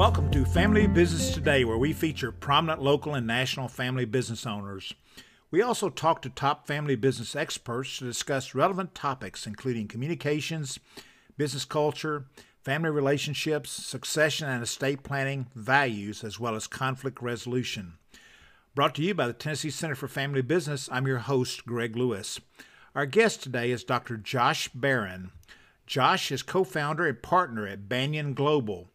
Welcome to Family Business Today, where we feature prominent local and national family business owners. We also talk to top family business experts to discuss relevant topics, including communications, business culture, family relationships, succession and estate planning, values, as well as conflict resolution. Brought to you by the Tennessee Center for Family Business, I'm your host, Greg Lewis. Our guest today is Dr. Josh Baron. Josh is co founder and partner at Banyan Global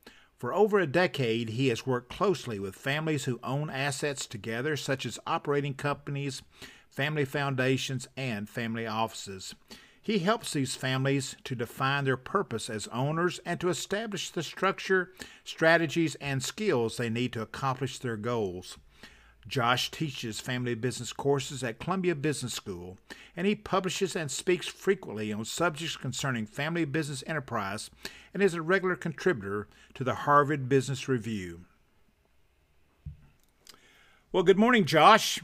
for over a decade, he has worked closely with families who own assets together, such as operating companies, family foundations, and family offices. He helps these families to define their purpose as owners and to establish the structure, strategies, and skills they need to accomplish their goals. Josh teaches family business courses at Columbia Business School, and he publishes and speaks frequently on subjects concerning family business enterprise and is a regular contributor to the Harvard Business Review. Well, good morning, Josh.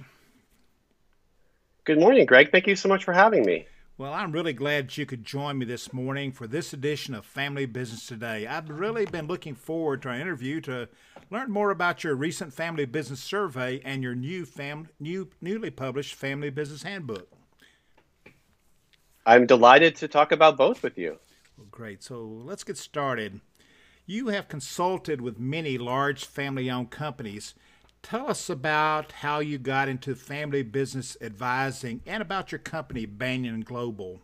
Good morning, Greg. Thank you so much for having me. Well, I'm really glad you could join me this morning for this edition of Family Business Today. I've really been looking forward to our interview to learn more about your recent family business survey and your new fam- new newly published Family Business Handbook. I'm delighted to talk about both with you. Well, great. So let's get started. You have consulted with many large family owned companies Tell us about how you got into family business advising and about your company, Banyan Global.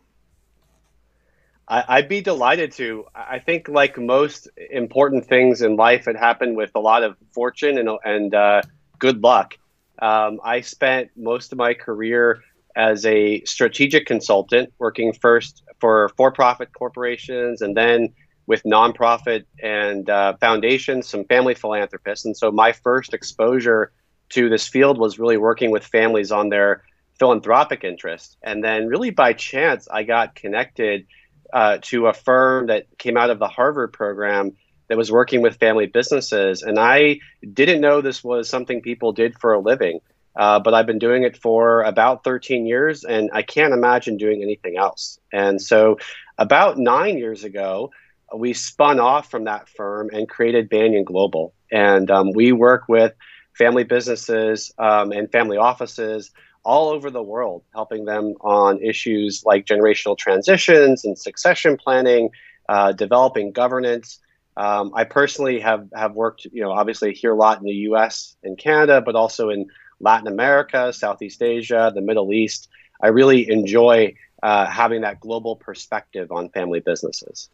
I'd be delighted to. I think, like most important things in life, it happened with a lot of fortune and, and uh, good luck. Um, I spent most of my career as a strategic consultant, working first for for profit corporations and then with nonprofit and uh, foundations, some family philanthropists. And so my first exposure to this field was really working with families on their philanthropic interest. And then, really by chance, I got connected uh, to a firm that came out of the Harvard program that was working with family businesses. And I didn't know this was something people did for a living. Uh, but I've been doing it for about 13 years, and I can't imagine doing anything else. And so, about nine years ago, we spun off from that firm and created Banyan Global. And um, we work with family businesses um, and family offices all over the world, helping them on issues like generational transitions and succession planning, uh, developing governance. Um, I personally have, have worked, you know, obviously here a lot in the US and Canada, but also in Latin America, Southeast Asia, the Middle East. I really enjoy uh, having that global perspective on family businesses.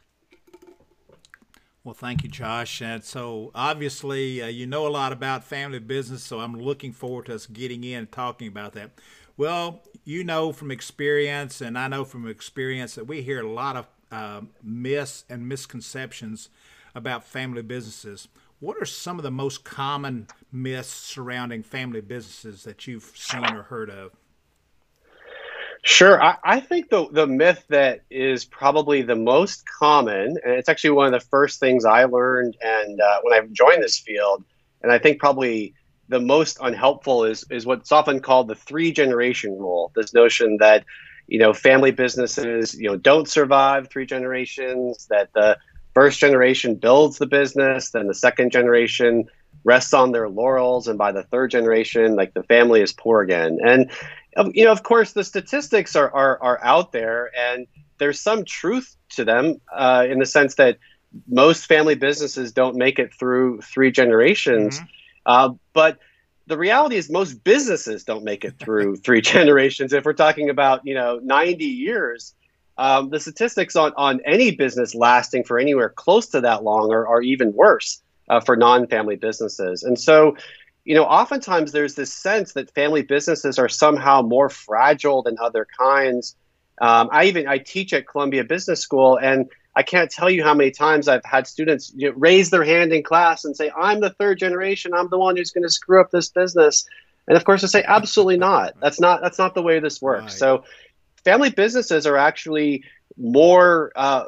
Well, thank you, Josh. And so, obviously, uh, you know a lot about family business, so I'm looking forward to us getting in and talking about that. Well, you know from experience, and I know from experience that we hear a lot of uh, myths and misconceptions about family businesses. What are some of the most common myths surrounding family businesses that you've seen or heard of? Sure. I, I, think the, the myth that is probably the most common, and it's actually one of the first things I learned and uh, when I joined this field, and I think probably the most unhelpful is is what's often called the three generation rule. This notion that you know family businesses you know don't survive three generations. That the first generation builds the business, then the second generation rests on their laurels, and by the third generation, like the family is poor again. And you know, of course, the statistics are, are, are out there, and there's some truth to them uh, in the sense that most family businesses don't make it through three generations. Mm-hmm. Uh, but the reality is, most businesses don't make it through three generations. If we're talking about, you know, 90 years, um, the statistics on, on any business lasting for anywhere close to that long are, are even worse uh, for non family businesses. And so, you know, oftentimes there's this sense that family businesses are somehow more fragile than other kinds. Um, I even I teach at Columbia Business School, and I can't tell you how many times I've had students you know, raise their hand in class and say, "I'm the third generation. I'm the one who's going to screw up this business." And of course, I say, "Absolutely not. That's not that's not the way this works." Right. So, family businesses are actually more uh,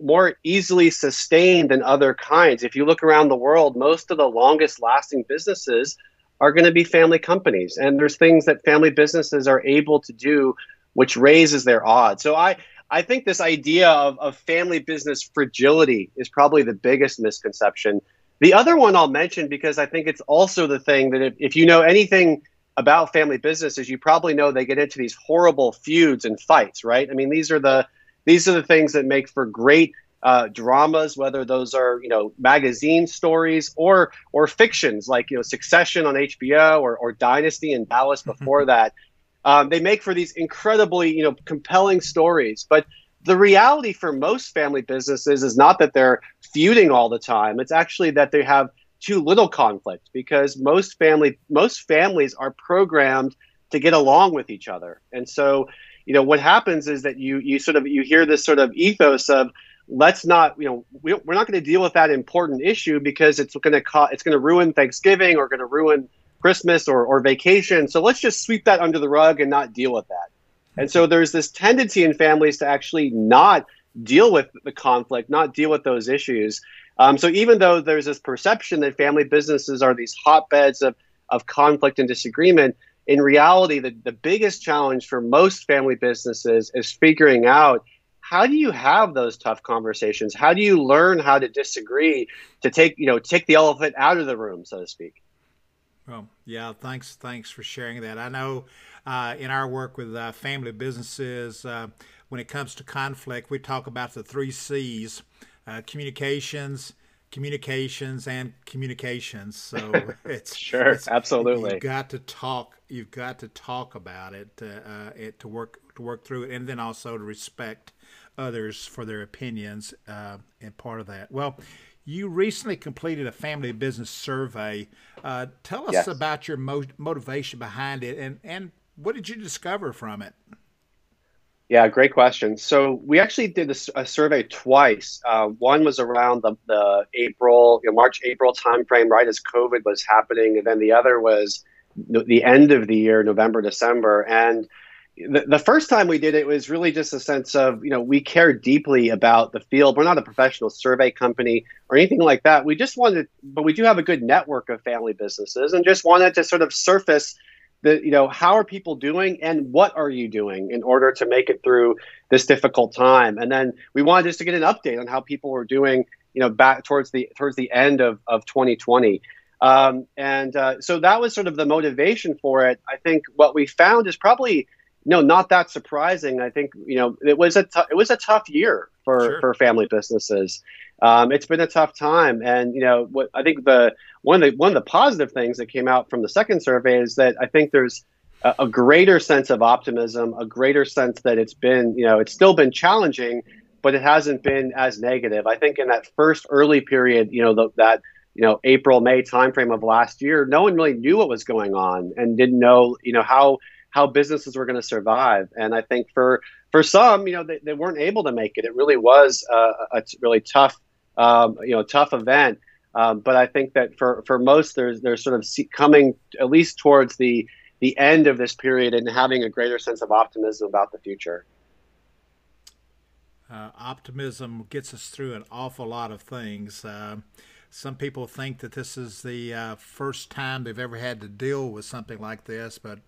more easily sustained than other kinds. If you look around the world, most of the longest lasting businesses are going to be family companies, and there's things that family businesses are able to do, which raises their odds. So I I think this idea of, of family business fragility is probably the biggest misconception. The other one I'll mention because I think it's also the thing that if, if you know anything about family businesses, you probably know they get into these horrible feuds and fights, right? I mean, these are the these are the things that make for great uh, dramas, whether those are you know magazine stories or or fictions like you know Succession on HBO or, or Dynasty in Dallas before that. Um, they make for these incredibly you know compelling stories, but the reality for most family businesses is not that they're feuding all the time. It's actually that they have too little conflict because most family most families are programmed to get along with each other. And so, you know, what happens is that you you sort of you hear this sort of ethos of let's not you know we, we're not going to deal with that important issue because it's going to co- it's going to ruin Thanksgiving or going to ruin Christmas or, or vacation. So let's just sweep that under the rug and not deal with that. And so there's this tendency in families to actually not deal with the conflict, not deal with those issues. Um, so even though there's this perception that family businesses are these hotbeds of, of conflict and disagreement, in reality, the, the biggest challenge for most family businesses is figuring out how do you have those tough conversations? How do you learn how to disagree to take, you know, take the elephant out of the room, so to speak? Well, yeah, thanks, thanks for sharing that. I know uh, in our work with uh, family businesses, uh, when it comes to conflict, we talk about the three C's uh, communications, communications, and communications. So it's sure, it's, absolutely. You've got to talk. You've got to talk about it, uh, it to work to work through it, and then also to respect others for their opinions uh, and part of that. Well, you recently completed a family business survey. Uh, tell us yes. about your mo- motivation behind it and, and what did you discover from it? Yeah, great question. So we actually did a, a survey twice. Uh, one was around the, the April, you know, March, April timeframe, right as COVID was happening, and then the other was the end of the year, November, December. And the, the first time we did it was really just a sense of, you know, we care deeply about the field. We're not a professional survey company or anything like that. We just wanted, but we do have a good network of family businesses and just wanted to sort of surface the you know how are people doing and what are you doing in order to make it through this difficult time and then we wanted just to get an update on how people were doing you know back towards the towards the end of, of 2020 um, and uh, so that was sort of the motivation for it i think what we found is probably no, not that surprising. I think you know it was a t- it was a tough year for sure. for family businesses. Um, it's been a tough time, and you know what I think the one of the one of the positive things that came out from the second survey is that I think there's a, a greater sense of optimism, a greater sense that it's been you know it's still been challenging, but it hasn't been as negative. I think in that first early period, you know the, that you know April May timeframe of last year, no one really knew what was going on and didn't know you know how how businesses were going to survive. And I think for for some, you know, they, they weren't able to make it. It really was a, a really tough, um, you know, tough event. Um, but I think that for for most, there's there's sort of coming at least towards the the end of this period and having a greater sense of optimism about the future. Uh, optimism gets us through an awful lot of things. Uh, some people think that this is the uh, first time they've ever had to deal with something like this, but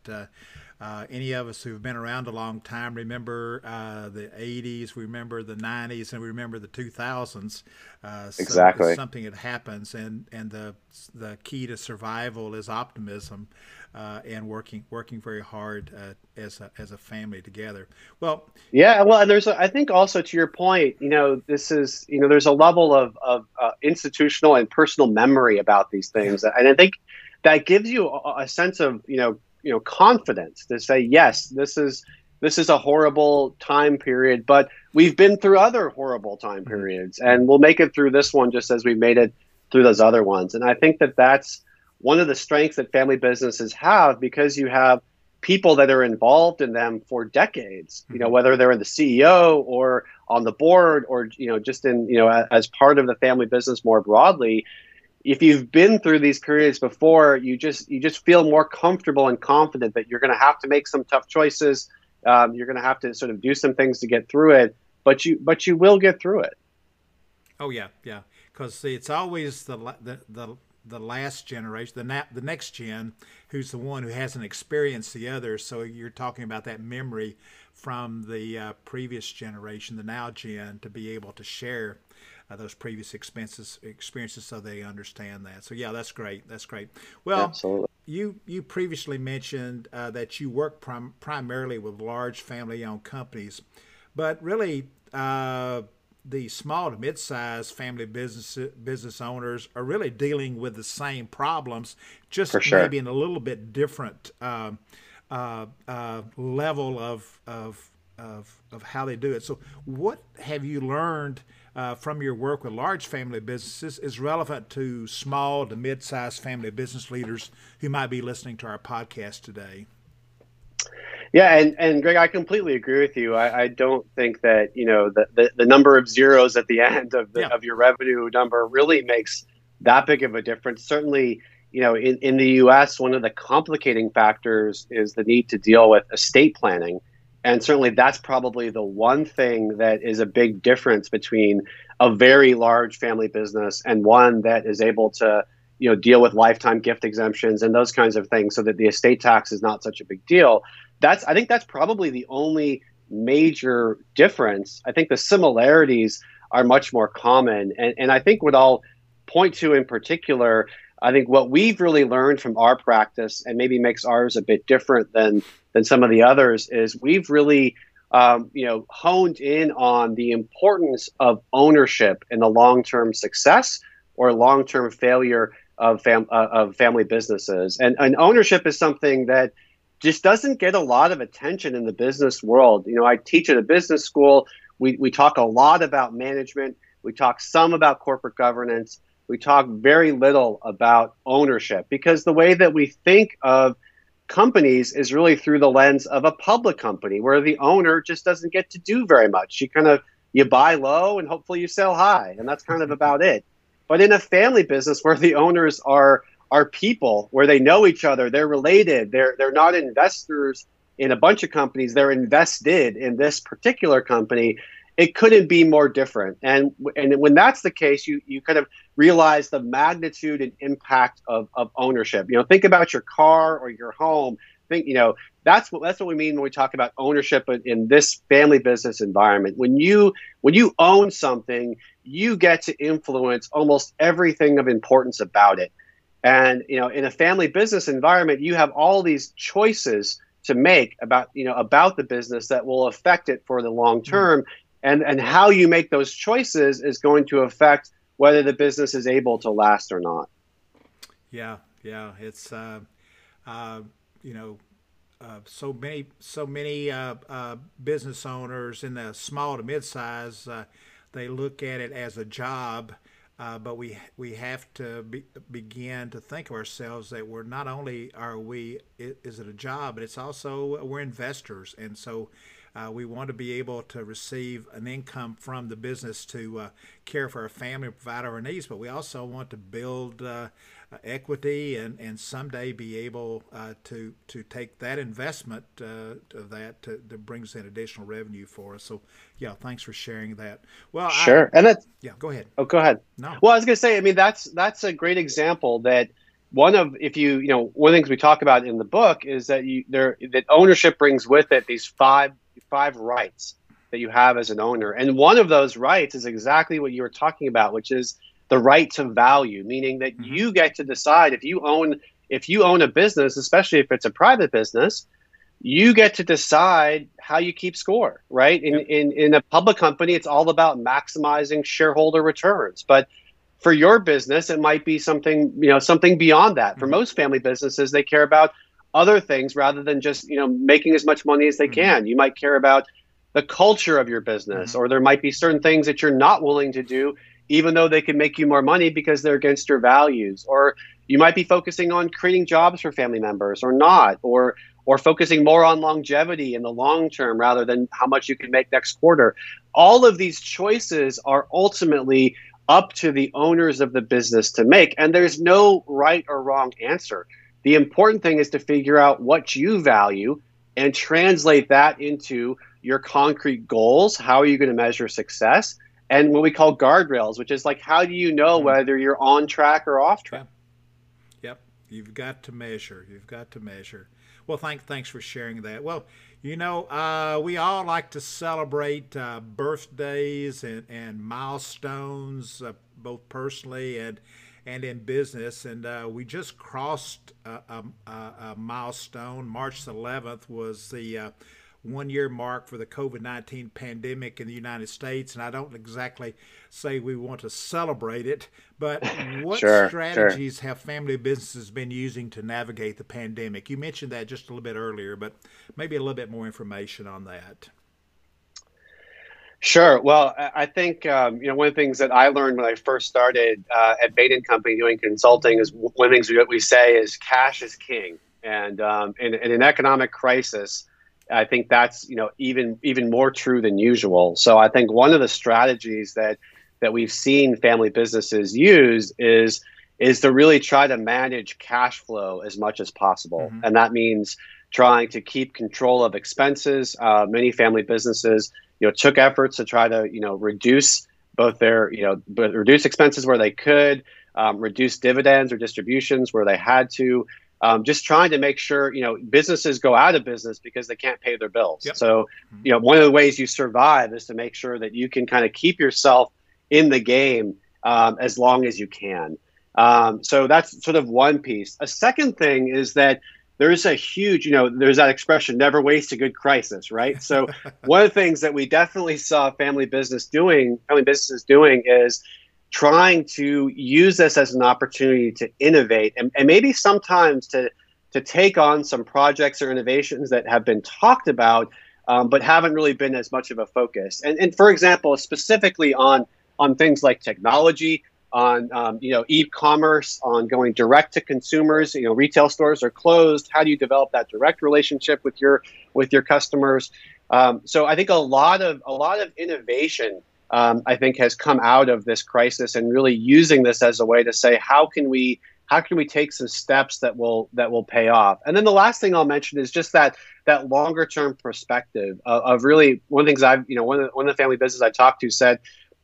uh, any of us who've been around a long time remember uh, the 80s, we remember the 90s, and we remember the 2000s. Uh, so exactly. something that happens, and, and the, the key to survival is optimism uh, and working working very hard uh, as, a, as a family together. Well, yeah, well, and there's, a, I think also to your point, you know, this is, you know, there's a level of, of uh, institutional and personal memory about these things. And I think that gives you a, a sense of, you know, you know confidence to say yes this is this is a horrible time period but we've been through other horrible time mm-hmm. periods and we'll make it through this one just as we made it through those other ones and i think that that's one of the strengths that family businesses have because you have people that are involved in them for decades you know mm-hmm. whether they're in the ceo or on the board or you know just in you know as part of the family business more broadly if you've been through these periods before, you just you just feel more comfortable and confident that you're going to have to make some tough choices. Um, you're going to have to sort of do some things to get through it, but you but you will get through it. Oh yeah, yeah, because it's always the the the the last generation, the na- the next gen, who's the one who hasn't experienced the others. So you're talking about that memory from the uh, previous generation, the now gen, to be able to share uh, those previous expenses experiences so they understand that. So yeah, that's great. That's great. Well, Absolutely. you you previously mentioned uh, that you work prim- primarily with large family-owned companies, but really. Uh, the small to mid-sized family business business owners are really dealing with the same problems, just sure. maybe in a little bit different uh, uh, uh, level of, of of of how they do it. So, what have you learned uh, from your work with large family businesses is relevant to small to mid-sized family business leaders who might be listening to our podcast today? Yeah, and, and Greg, I completely agree with you. I, I don't think that you know the, the, the, number of zeros at the end of the, yeah. of your revenue number really makes that big of a difference. Certainly, you know, in, in the U.S., one of the complicating factors is the need to deal with estate planning, and certainly that's probably the one thing that is a big difference between a very large family business and one that is able to you know deal with lifetime gift exemptions and those kinds of things so that the estate tax is not such a big deal that's I think that's probably the only major difference. I think the similarities are much more common. And, and I think what I'll point to in particular, I think what we've really learned from our practice and maybe makes ours a bit different than than some of the others is we've really um, you know honed in on the importance of ownership in the long-term success or long-term failure of, fam- uh, of family businesses. And, and ownership is something that just doesn't get a lot of attention in the business world. You know, I teach at a business school. We, we talk a lot about management. We talk some about corporate governance. We talk very little about ownership because the way that we think of companies is really through the lens of a public company where the owner just doesn't get to do very much. You kind of you buy low and hopefully you sell high, and that's kind of mm-hmm. about it. But in a family business where the owners are are people where they know each other, they're related, they're they're not investors in a bunch of companies, they're invested in this particular company. It couldn't be more different. And and when that's the case, you you kind of realize the magnitude and impact of, of ownership. You know, think about your car or your home. Think, you know, that's what that's what we mean when we talk about ownership in, in this family business environment. When you when you own something, you get to influence almost everything of importance about it. And you know, in a family business environment, you have all these choices to make about you know about the business that will affect it for the long hmm. term, mm-hmm. and and how you make those choices is going to affect whether the business is able to last or not. Yeah, yeah, it's uh, uh, you know. Uh, so many, so many uh, uh, business owners in the small to mid-size, uh, they look at it as a job, uh, but we we have to be, begin to think of ourselves that we're not only are we is it a job, but it's also we're investors, and so uh, we want to be able to receive an income from the business to uh, care for our family, provide our needs, but we also want to build uh, uh, equity and, and someday be able uh, to to take that investment uh, of that to, that brings in additional revenue for us. So yeah, thanks for sharing that. Well, sure, I, and that's yeah. Go ahead. Oh, go ahead. No. Well, I was going to say, I mean, that's that's a great example that one of if you you know one of the things we talk about in the book is that you there that ownership brings with it these five five rights that you have as an owner and one of those rights is exactly what you were talking about which is the right to value, meaning that mm-hmm. you get to decide if you own if you own a business, especially if it's a private business, you get to decide how you keep score, right? In, yep. in, in a public company, it's all about maximizing shareholder returns. But for your business, it might be something, you know, something beyond that. For mm-hmm. most family businesses, they care about other things rather than just, you know, making as much money as they mm-hmm. can. You might care about the culture of your business, mm-hmm. or there might be certain things that you're not willing to do even though they can make you more money because they're against your values or you might be focusing on creating jobs for family members or not or or focusing more on longevity in the long term rather than how much you can make next quarter all of these choices are ultimately up to the owners of the business to make and there's no right or wrong answer the important thing is to figure out what you value and translate that into your concrete goals how are you going to measure success and what we call guardrails, which is like how do you know mm-hmm. whether you're on track or off track? Yeah. Yep, you've got to measure. You've got to measure. Well, thank, thanks for sharing that. Well, you know, uh, we all like to celebrate uh, birthdays and, and milestones, uh, both personally and and in business. And uh, we just crossed a, a, a, milestone. March 11th was the uh, one year mark for the COVID 19 pandemic in the United States. And I don't exactly say we want to celebrate it, but what sure, strategies sure. have family businesses been using to navigate the pandemic? You mentioned that just a little bit earlier, but maybe a little bit more information on that. Sure. Well, I think um, you know one of the things that I learned when I first started uh, at Bain Company doing consulting is one of the things we, we say is cash is king, and um, in, in, an economic crisis, I think that's you know even even more true than usual. So I think one of the strategies that that we've seen family businesses use is is to really try to manage cash flow as much as possible, mm-hmm. and that means trying to keep control of expenses. Uh, many family businesses you know took efforts to try to you know reduce both their you know reduce expenses where they could, um, reduce dividends or distributions where they had to um, just trying to make sure you know businesses go out of business because they can't pay their bills. Yep. So mm-hmm. you know one of the ways you survive is to make sure that you can kind of keep yourself in the game um, as long as you can. Um, so that's sort of one piece. A second thing is that there's a huge, you know, there's that expression, never waste a good crisis, right? So one of the things that we definitely saw family business doing, family businesses doing is trying to use this as an opportunity to innovate and, and maybe sometimes to to take on some projects or innovations that have been talked about um, but haven't really been as much of a focus. And, and for example specifically on on things like technology on um, you know e-commerce on going direct to consumers you know retail stores are closed. How do you develop that direct relationship with your with your customers? Um, so i think a lot of a lot of innovation um, I think has come out of this crisis and really using this as a way to say how can we how can we take some steps that will that will pay off and then the last thing i'll mention is just that that longer term perspective of, of, really one of the things i've you know one of the, one of the family business i talked to said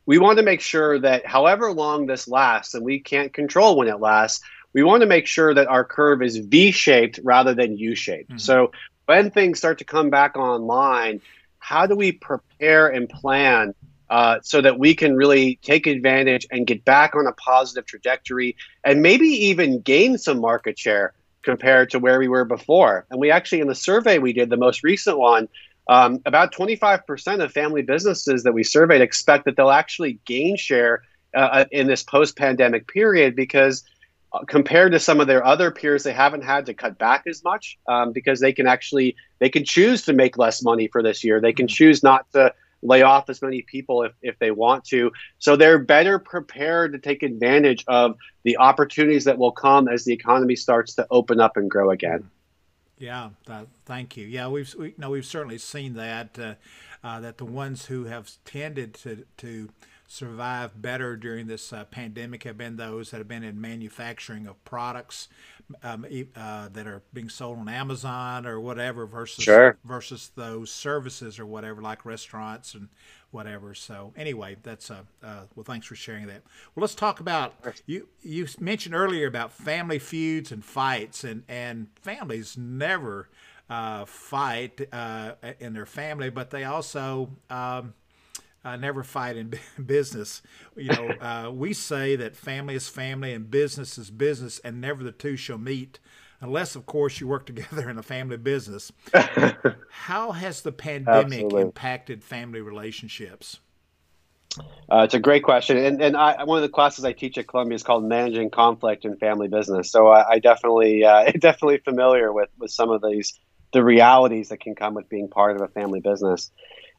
we want to make sure that however long this lasts and we can't control when it lasts we want to make sure that our curve is v-shaped rather than u-shaped mm-hmm. so when things start to come back online how do we prepare and plan uh, so that we can really take advantage and get back on a positive trajectory and maybe even gain some market share compared to where we were before. And we actually, in the survey we did, the most recent one, um, about 25% of family businesses that we surveyed expect that they'll actually gain share uh, uh in this post pandemic period because. Uh, compared to some of their other peers, they haven't had to cut back as much um, because they can actually they can choose to make less money for this year. They can choose not to lay off as many people if, if they want to. So they're better prepared to take advantage of the opportunities that will come as the economy starts to open up and grow again. Yeah, thank you. Yeah, we've we, no, we've certainly seen that uh, uh, that the ones who have tended to to survive better during this uh, pandemic have been those that have been in manufacturing of products um, uh, that are being sold on Amazon or whatever versus sure. versus those services or whatever like restaurants and whatever. So anyway, that's uh, uh, well. Thanks for sharing that. Well, let's talk about you. You mentioned earlier about family feuds and fights, and and families never uh, fight uh, in their family, but they also. Um, uh, never fight in business. You know, uh, we say that family is family and business is business, and never the two shall meet, unless, of course, you work together in a family business. How has the pandemic Absolutely. impacted family relationships? Uh, it's a great question, and and I, one of the classes I teach at Columbia is called Managing Conflict in Family Business. So I, I definitely uh, definitely familiar with with some of these the realities that can come with being part of a family business.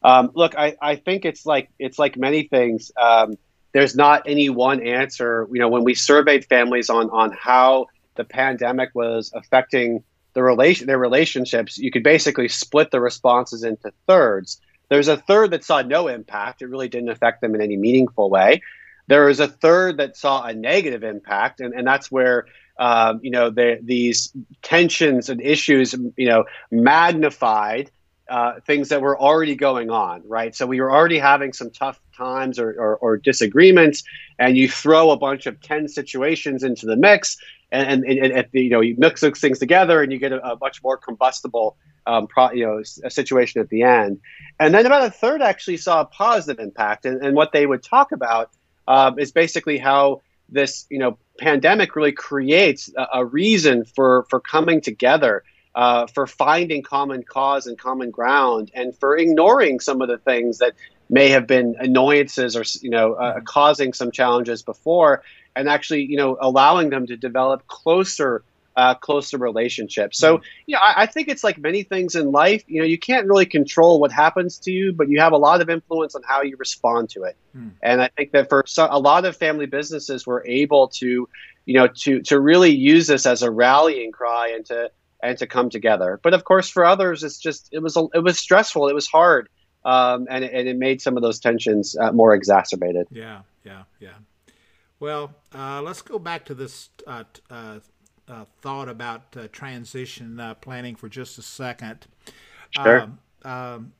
Um, look, I, I think it's like it's like many things. Um, there's not any one answer. You know, when we surveyed families on on how the pandemic was affecting the relation their relationships, you could basically split the responses into thirds. There's a third that saw no impact; it really didn't affect them in any meaningful way. There is a third that saw a negative impact, and, and that's where um, you know the, these tensions and issues you know magnified uh, things that were already going on, right? So we were already having some tough times or, or, or, disagreements, and you throw a bunch of tense situations into the mix, and, and, and, and you know you mix those things together, and you get a, a much more combustible, um, pro, you know, a situation at the end. And then about a third actually saw a positive impact, and, and what they would talk about um, is basically how this you know pandemic really creates a, a reason for for coming together uh, for finding common cause and common ground, and for ignoring some of the things that may have been annoyances or you know uh, mm-hmm. causing some challenges before, and actually you know allowing them to develop closer. Uh, closer relationships. So, mm-hmm. yeah, I, I, think it's like many things in life. You know, you can't really control what happens to you, but you have a lot of influence on how you respond to it. Mm. And I think that for so, a lot of family businesses, were able to, you know, to to really use this as a rallying cry and to and to come together. But of course, for others, it's just it was it was stressful. It was hard, um, and and it made some of those tensions uh, more exacerbated. Yeah, yeah, yeah. Well, uh, let's go back to this uh, uh, uh thought about uh, transition planning for just a second. Sure. Um, um,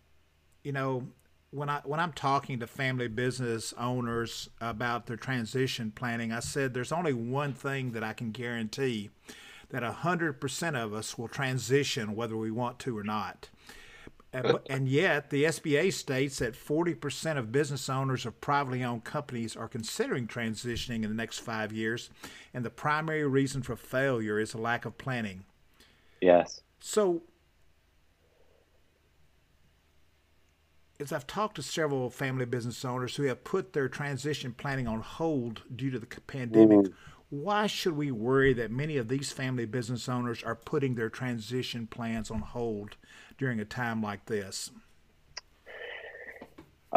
you know, when I when I'm talking to family business owners about their transition planning, I said there's only one thing that I can guarantee that 100% of us will transition whether we want to or not. and yet, the SBA states that 40% of business owners of privately owned companies are considering transitioning in the next five years, and the primary reason for failure is a lack of planning. Yes. So, as I've talked to several family business owners who have put their transition planning on hold due to the pandemic, mm-hmm why should we worry that many of these family business owners are putting their transition plans on hold during a time like this?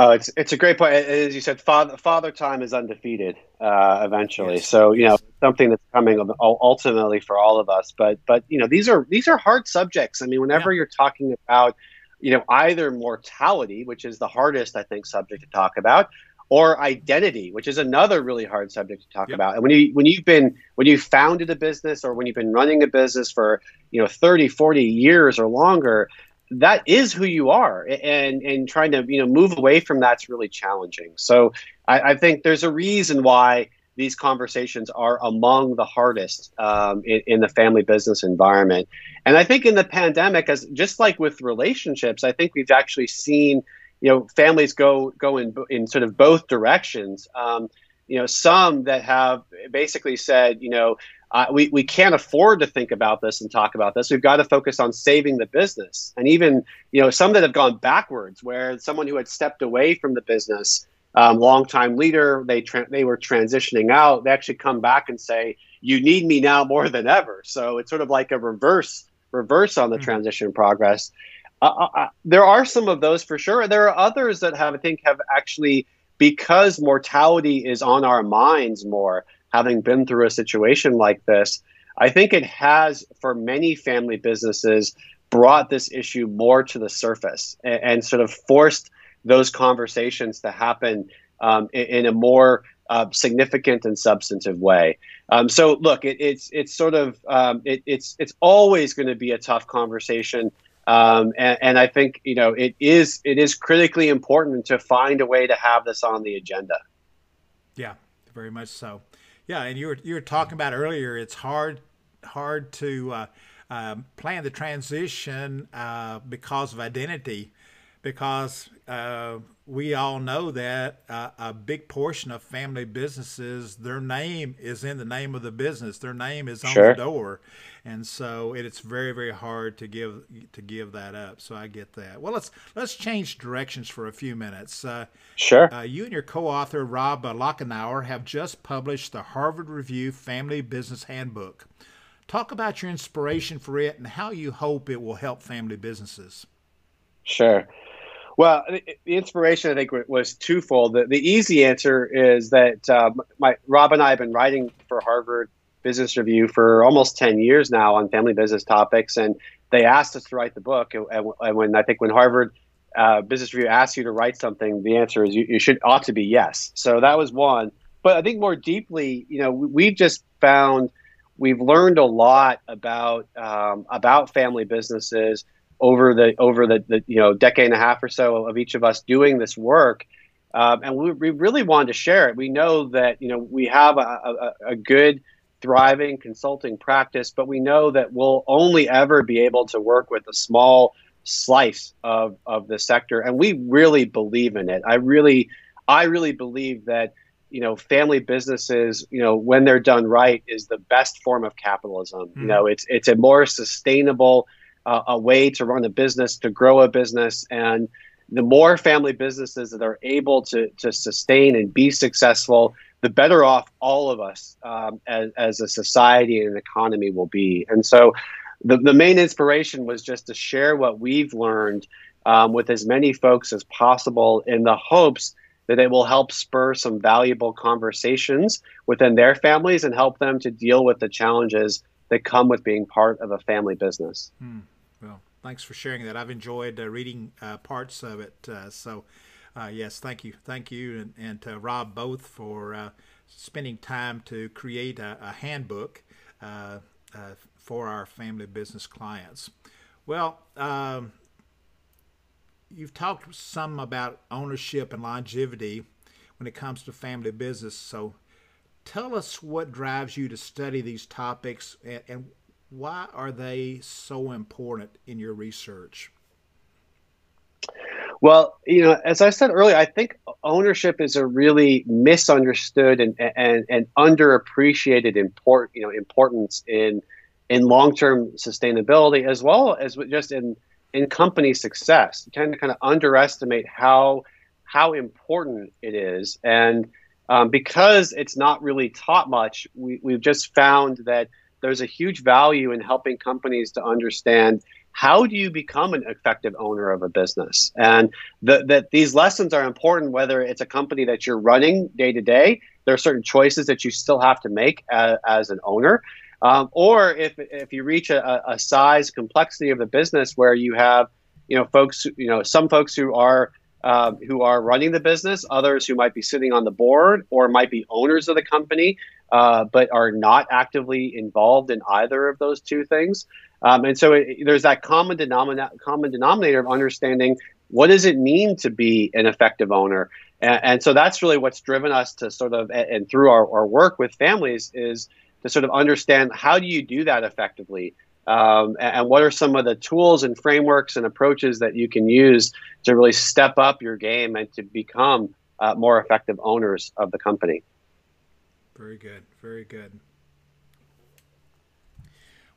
Oh, it's it's a great point. As you said, father father time is undefeated. Uh, eventually, yes. so you know something that's coming ultimately for all of us. But but you know these are these are hard subjects. I mean, whenever yeah. you're talking about you know either mortality, which is the hardest I think subject to talk about, or identity, which is another really hard subject to talk yep. about. And when you when you've been when you founded a business or when you've been running a business for, you know, 30, 40 years or longer, that is who you are. And and trying to, you know, move away from that's really challenging. So I, I think there's a reason why these conversations are among the hardest um, in, in, the family business environment. And I think in the pandemic, as just like with relationships, I think we've actually seen you know families go go in in sort of both directions. Um, you know, some that have basically said, you know, uh, we, we can't afford to think about this and talk about this. We've got to focus on saving the business. And even, you know, some that have gone backwards, where someone who had stepped away from the business, um, longtime leader, they tra- they were transitioning out. They actually come back and say, "You need me now more than ever." So it's sort of like a reverse reverse on the mm-hmm. transition progress. Uh, there are some of those for sure. There are others that have, I think, have actually because mortality is on our minds more, having been through a situation like this. I think it has, for many family businesses, brought this issue more to the surface and, and sort of forced those conversations to happen um, in, in, a more uh, significant and substantive way. Um, so, look, it, it's it's sort of um, it, it's it's always going to be a tough conversation. Um, and, and, I think you know it is it is critically important to find a way to have this on the agenda. Yeah, very much so. Yeah, and you were you were talking about earlier. It's hard hard to uh, uh, plan the transition uh, because of identity, because uh, we all know that uh, a big portion of family businesses, their name is in the name of the business. Their name is on sure. the door, and so it, it's very very hard to give to give that up. So I get that. Well, let's let's change directions for a few minutes. Uh, sure. Uh, you and your co-author Rob Lachenauer have just published the Harvard Review Family Business Handbook. Talk about your inspiration for it and how you hope it will help family businesses. Sure. Well, the inspiration I think was twofold. The, the easy answer is that um, my Rob and I have been writing for Harvard Business Review for almost ten years now on family business topics, and they asked us to write the book. And, and when I think when Harvard uh, Business Review asks you to write something, the answer is you, you should ought to be yes. So that was one. But I think more deeply, you know, we've just found we've learned a lot about um, about family businesses over the over the, the you know decade and a half or so of each of us doing this work. Um, and we, we really wanted to share it. We know that you know we have a, a, a good thriving consulting practice, but we know that we'll only ever be able to work with a small slice of, of the sector. And we really believe in it. I really, I really believe that, you know, family businesses, you know, when they're done right is the best form of capitalism. Mm. You know, it's, it's a more sustainable uh, a way to run a business, to grow a business. And the more family businesses that are able to, to sustain and be successful, the better off all of us um, as, as a society and an economy will be. And so the, the main inspiration was just to share what we've learned um, with as many folks as possible in the hopes that it will help spur some valuable conversations within their families and help them to deal with the challenges that come with being part of a family business. Hmm. Thanks for sharing that. I've enjoyed uh, reading uh, parts of it. Uh, so, yes, thank you. Thank you and, and to Rob both for spending time to create a, a handbook for our family business clients. Well, um, you've talked some about ownership and longevity when it comes to family business. So tell us what drives you to study these topics and, and why are they so important in your research? Well, you know, as I said earlier, I think ownership is a really misunderstood and and, and underappreciated import you know importance in in long-term sustainability as well as just in in company success. You tend to kind of underestimate how how important it is, and um, because it's not really taught much, we, we've just found that there's a huge value in helping companies to understand how do you become an effective owner of a business? And the, that these lessons are important whether it's a company that you're running day to day there are certain choices that you still have to make as, as an owner. Um, or if, if you reach a, a size complexity of the business where you have, you know, folks, you know, some folks who are uh, who are running the business, others who might be sitting on the board or might be owners of the company, uh, but are not actively involved in either of those two things. Um, and so it, there's that common, denomina- common denominator of understanding what does it mean to be an effective owner. And, and so that's really what's driven us to sort of, and through our, our work with families is to sort of understand how do you do that effectively um, and, and, what are some of the tools and frameworks and approaches that you can use to really step up your game and to become uh, more effective owners of the company very good very good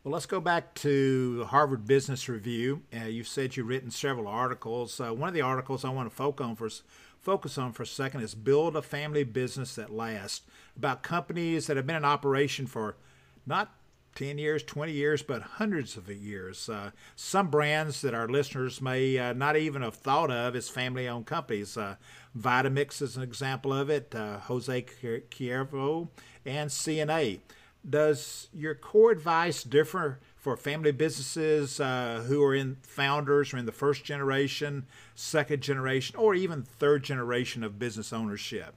well, let's go back to the Harvard Business Review. Uh, you've said you've written several articles. Uh, one of the articles I want to focus on for focus on for a second is build a family business that lasts. About companies that have been in operation for not 10 years, 20 years, but hundreds of years. Uh, some brands that our listeners may uh, not even have thought of as family owned companies. Uh, Vitamix is an example of it, uh, Jose Cuervo, and CNA. Does your core advice differ for family businesses uh, who are in founders or in the first generation, second generation, or even third generation of business ownership?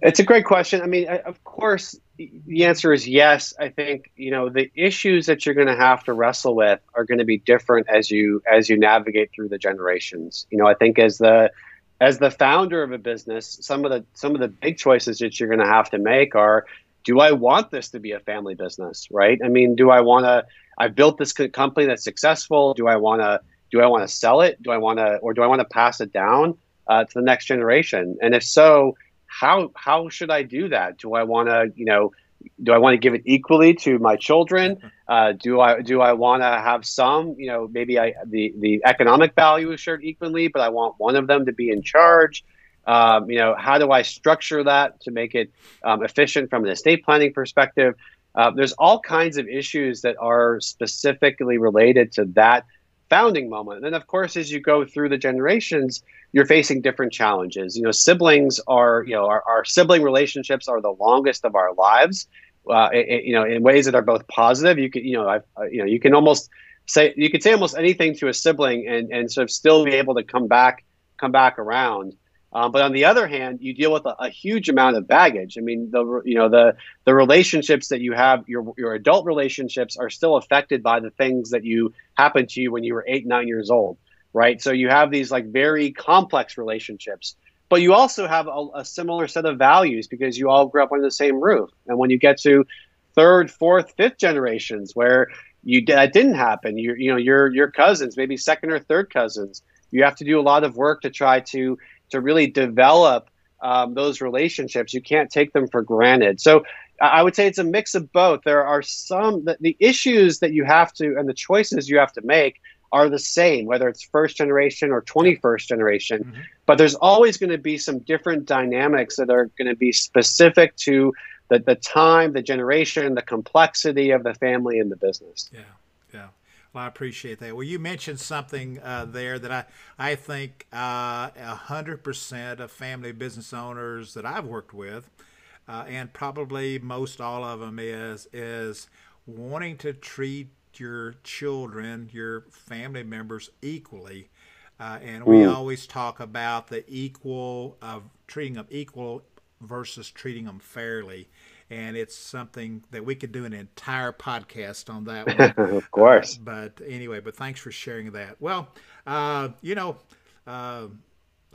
It's a great question. I mean, of course, the answer is yes. I think you know the issues that you're going to have to wrestle with are going to be different as you as you navigate through the generations. You know, I think as the as the founder of a business, some of the some of the big choices that you're going to have to make are do I want this to be a family business, right? I mean, do I want to? I built this company that's successful. Do I want to? Do I want to sell it? Do I want to, or do I want to pass it down uh, to the next generation? And if so, how how should I do that? Do I want to, you know, do I want to give it equally to my children? Uh, do I do I want to have some, you know, maybe I the the economic value is shared equally, but I want one of them to be in charge. Um, you know, how do I structure that to make it um, efficient from an estate planning perspective? Uh, there's all kinds of issues that are specifically related to that founding moment. And of course, as you go through the generations, you're facing different challenges. You know, siblings are, you know, our, our sibling relationships are the longest of our lives. Uh, it, you know, in ways that are both positive. You can, you know, I've, you know, you can almost say you could say almost anything to a sibling and and sort of still be able to come back, come back around. Um, but on the other hand, you deal with a, a, huge amount of baggage. I mean, the you know the the relationships that you have, your your adult relationships, are still affected by the things that you happened to you when you were eight, nine years old, right? So you have these like very complex relationships, but you also have a, a similar set of values because you all grew up under the same roof. And when you get to third, fourth, fifth generations where you that didn't happen, you you know your your cousins, maybe second or third cousins, you have to do a lot of work to try to to really develop um, those relationships. You can't take them for granted. So I would say it's a mix of both. There are some the, the issues that you have to and the choices you have to make are the same, whether it's first generation or 21st generation. Mm-hmm. But there's always going to be some different dynamics that are going to be specific to the, the time, the generation, the complexity of the family and the business. Yeah, yeah. Well, I appreciate that. Well, you mentioned something uh, there that I I think uh, a hundred percent of family business owners that I've worked with, uh, and probably most all of them is is wanting to treat your children, your family members equally. Uh, and we mm. always talk about the equal of treating them equal versus treating them fairly and it's something that we could do an entire podcast on that one. of course. Uh, but anyway, but thanks for sharing that. Well, uh, you know, uh,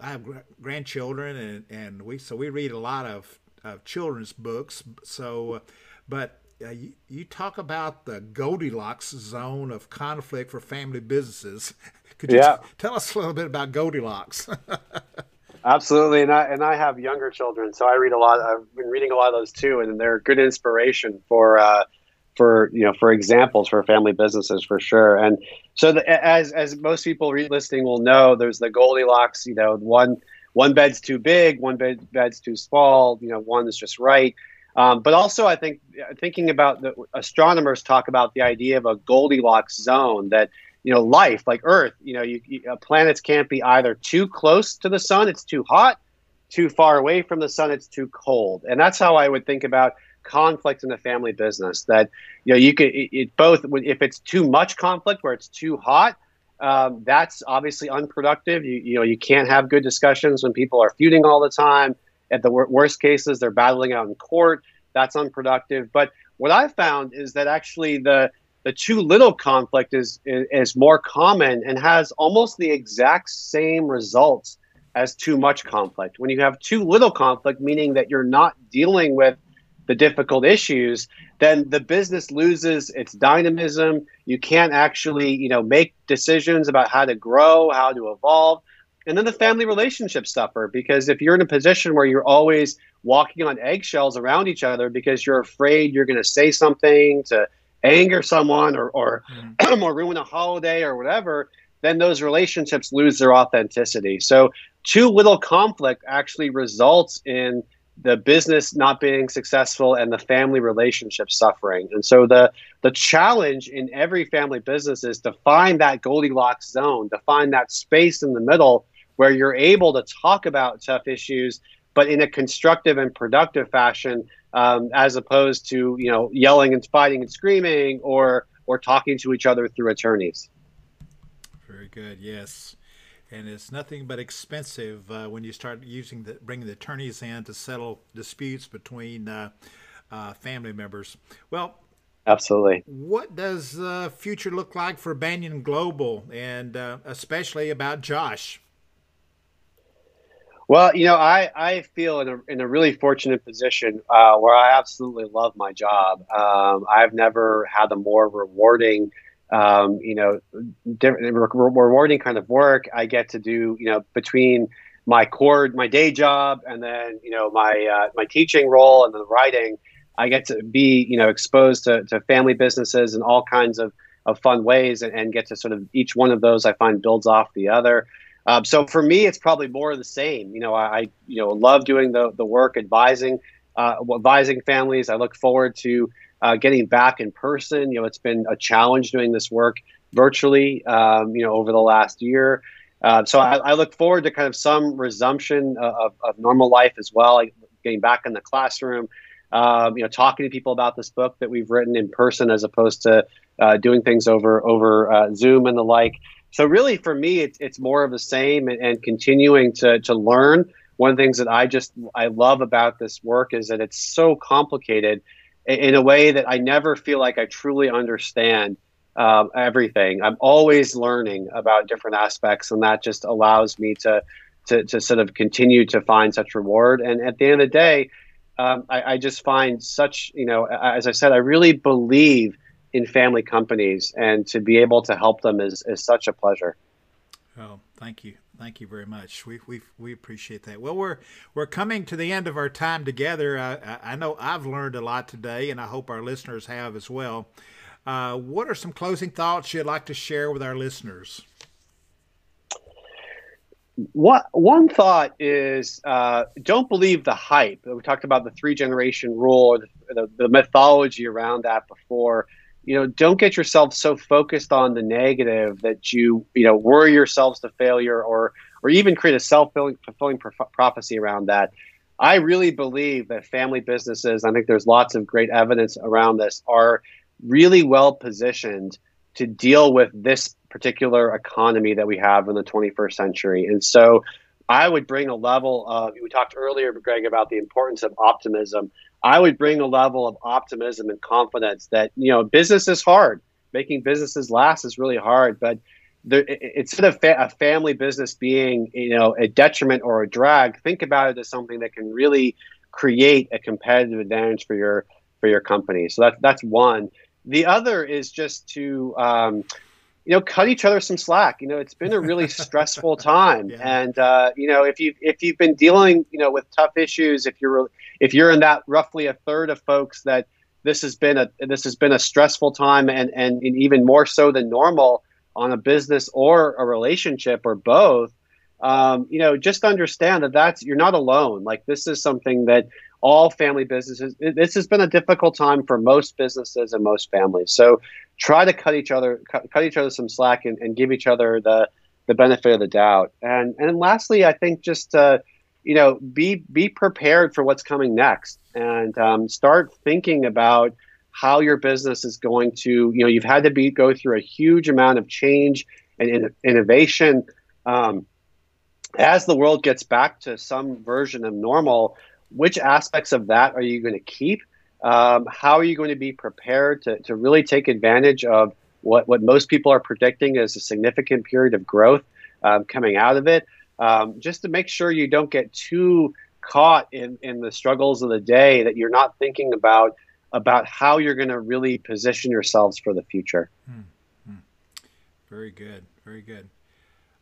I have grandchildren, and, and we so we read a lot of, of children's books. So, uh, but uh, you, you, talk about the Goldilocks zone of conflict for family businesses. Could you yeah. t- tell us a little bit about Goldilocks? Absolutely, and I and I have younger children, so I read a lot. I've been reading a lot of those too, and they're good inspiration for uh, for you know for examples for family businesses for sure. And so, the, as as most people re- listening will know, there's the Goldilocks. You know, one one bed's too big, one bed bed's too small. You know, one is just right. Um, but also, I think thinking about the astronomers talk about the idea of a Goldilocks zone that you know life like earth you know you, you, uh, planets can't be either too close to the sun it's too hot too far away from the sun it's too cold. And that's how i would think about conflict in the family business that you know you could it, it both if it's too much conflict where it's too hot um, that's obviously unproductive. You, you know you can't have good discussions when people are feuding all the time. At the wor- worst cases they're battling out in court. That's unproductive. But what i found is that actually the the too little conflict is, is, is more common and has almost the exact same results as too much conflict. When you have too little conflict, meaning that you're not dealing with the difficult issues, then the business loses its dynamism. You can't actually, you know, make decisions about how to grow, how to evolve. And then the family relationships suffer because if you're in a position where you're always walking on eggshells around each other because you're afraid you're going to say something to anger someone or or, mm. or ruin a holiday or whatever, then those relationships lose their authenticity. So too little conflict actually results in the business not being successful and the family relationship suffering. And so the the challenge in every family business is to find that Goldilocks zone, to find that space in the middle where you're able to talk about tough issues, but in a constructive and productive fashion um, as opposed to you know yelling and fighting and screaming or or talking to each other through attorneys. Very good. Yes. And it's nothing but expensive uh, when you start using the bringing the attorneys in to settle disputes between uh, uh, family members. Well, absolutely. What does the future look like for Banyan Global, and uh, especially about Josh? Well, you know, I, I feel in a, in a really fortunate position uh, where I absolutely love my job. Um, I've never had a more rewarding, um, you know, rewarding kind of work. I get to do, you know, between my core, my day job, and then you know my uh, my teaching role and the writing. I get to be, you know, exposed to, to family businesses in all kinds of, of fun ways, and, and get to sort of each one of those I find builds off the other. Um, so for me, it's probably more of the same. You know, I you know love doing the the work advising uh, advising families. I look forward to uh, getting back in person. You know, it's been a challenge doing this work virtually. Um, you know, over the last year. Uh, so I, I, look forward to kind of some resumption of, of normal life as well, like getting back in the classroom. Um, you know, talking to people about this book that we've written in person as opposed to uh, doing things over over uh, Zoom and the like. So really, for me, it's, it's more of the same and, and continuing to, to learn one of the things that I just I love about this work is that it's so complicated in a way that I never feel like I truly understand um, everything. I'm always learning about different aspects, and that just allows me to, to, to sort of continue to find such reward. And at the end of the day, um, I, I, just find such, you know, as I said, I really believe in family companies, and to be able to help them is, is such a pleasure. Oh, thank you. Thank you very much. We, we, we appreciate that. Well, we're we're coming to the end of our time together. I, I know I've learned a lot today, and I hope our listeners have as well. Uh, what are some closing thoughts you'd like to share with our listeners? What one thought is uh, don't believe the hype. We talked about the three generation rule or the, the, the mythology around that before you know don't get yourself so focused on the negative that you you know worry yourselves to failure or or even create a self-fulfilling fulfilling prophecy around that i really believe that family businesses i think there's lots of great evidence around this are really well positioned to deal with this particular economy that we have in the 21st century. And so I would bring a level of, we talked earlier, Greg, about the importance of optimism. I would bring a level of optimism and confidence that, you know, business is hard. Making businesses last is really hard, but there, instead of fa- a family business being, you know, a detriment or a drag, think about it as something that can really create a competitive advantage for your for your company. So that's that's one. The other is just to um, you know cut each other some slack. You know, it's been a really stressful time, yeah. and uh, you know if you if you've been dealing you know with tough issues, if you're if you're in that roughly a third of folks that this has been a this has been a stressful time, and and, and even more so than normal on a business or a relationship or both. Um, you know, just understand that that's you're not alone. Like this is something that all family businesses. This has been a difficult time for most businesses and most families. So try to cut each other cut, cut each other some slack and, and, give each other the the benefit of the doubt. And and lastly, I think just uh, you know be be prepared for what's coming next and um, start thinking about how your business is going to you know you've had to be go through a huge amount of change and in, innovation. Um, as the world gets back to some version of normal, which aspects of that are you going to keep? Um, how are you going to be prepared to, to really take advantage of what, what most people are predicting as a significant period of growth um, coming out of it? Um, just to make sure you don't get too caught in, in the struggles of the day that you're not thinking about about how you're going to really position yourselves for the future. Hmm. Hmm. Very good. Very good.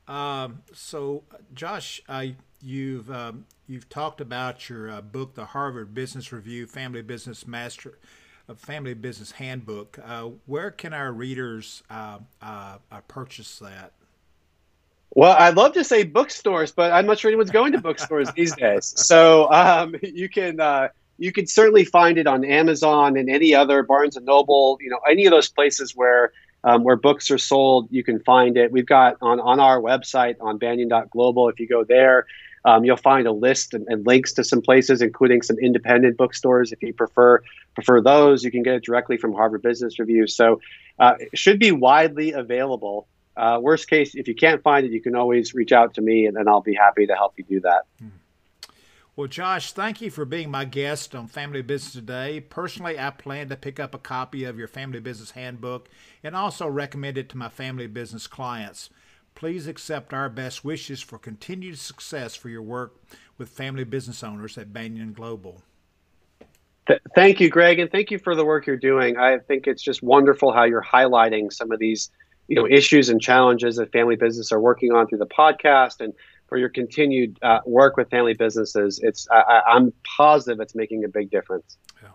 Um, so, Josh, uh, you've um, you've talked about your uh, book, the Harvard Business Review Family Business Master, uh, Family Business Handbook. Uh, where can our readers purchase that? Well, I'd love to say bookstores, but I'm not sure anyone's going to bookstores these days. So um, you can you can certainly find it on Amazon and any other Barnes and Noble, you know, any of those places where um, where books are sold. You can find it. We've got on, on our website on banyan.global. If you go there, um, you'll find a list and, and, links to some places, including some independent bookstores. If you prefer prefer those, you can get it directly from Harvard Business Review. So uh, it should be widely available. Uh, worst case, if you can't find it, you can always reach out to me, and then I'll be happy to help you do that. Hmm. Well, Josh, thank you for being my guest on Family Business Today. Personally, I plan to pick up a copy of your Family Business Handbook and also recommend it to my family business clients. Please accept our best wishes for continued success for your work with family business owners at Banyan Global. Th- thank you, Greg, and thank you for the work you're doing. I think it's just wonderful how you're highlighting some of these, you know, issues and challenges that family business are working on through the podcast and for your continued uh, work with family businesses. It's I, am positive it's making a big difference. Yeah.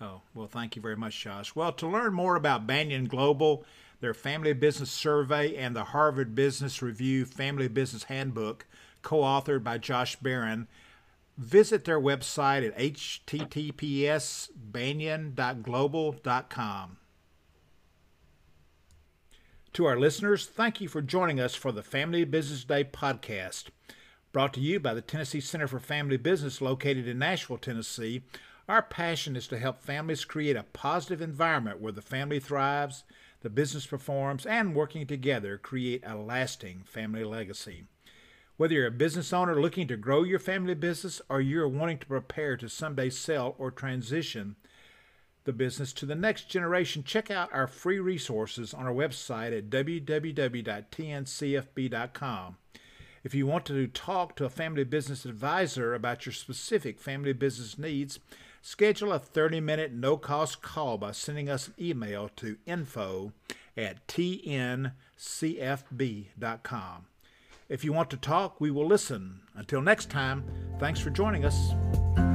Oh well, thank you very much, Josh. Well, to learn more about Banyan Global, their Family Business Survey, and the Harvard Business Review Family Business Handbook, co-authored by Josh Baron. Visit their website at https banyan.global.com. To our listeners, thank you for joining us for the Family Business Day podcast, brought to you by the Tennessee Center for Family Business located in Nashville, Tennessee. Our passion is to help families create a positive environment where the family thrives, the business performs, and working together create a lasting family legacy. Whether you're a business owner looking to grow your family business or you're wanting to prepare to someday sell or transition the business to the next generation, check out our free resources on our website at www.tncfb.com. If you want to talk to a family business advisor about your specific family business needs, schedule a 30 minute no cost call by sending us an email to info at tncfb.com. If you want to talk, we will listen. Until next time, thanks for joining us.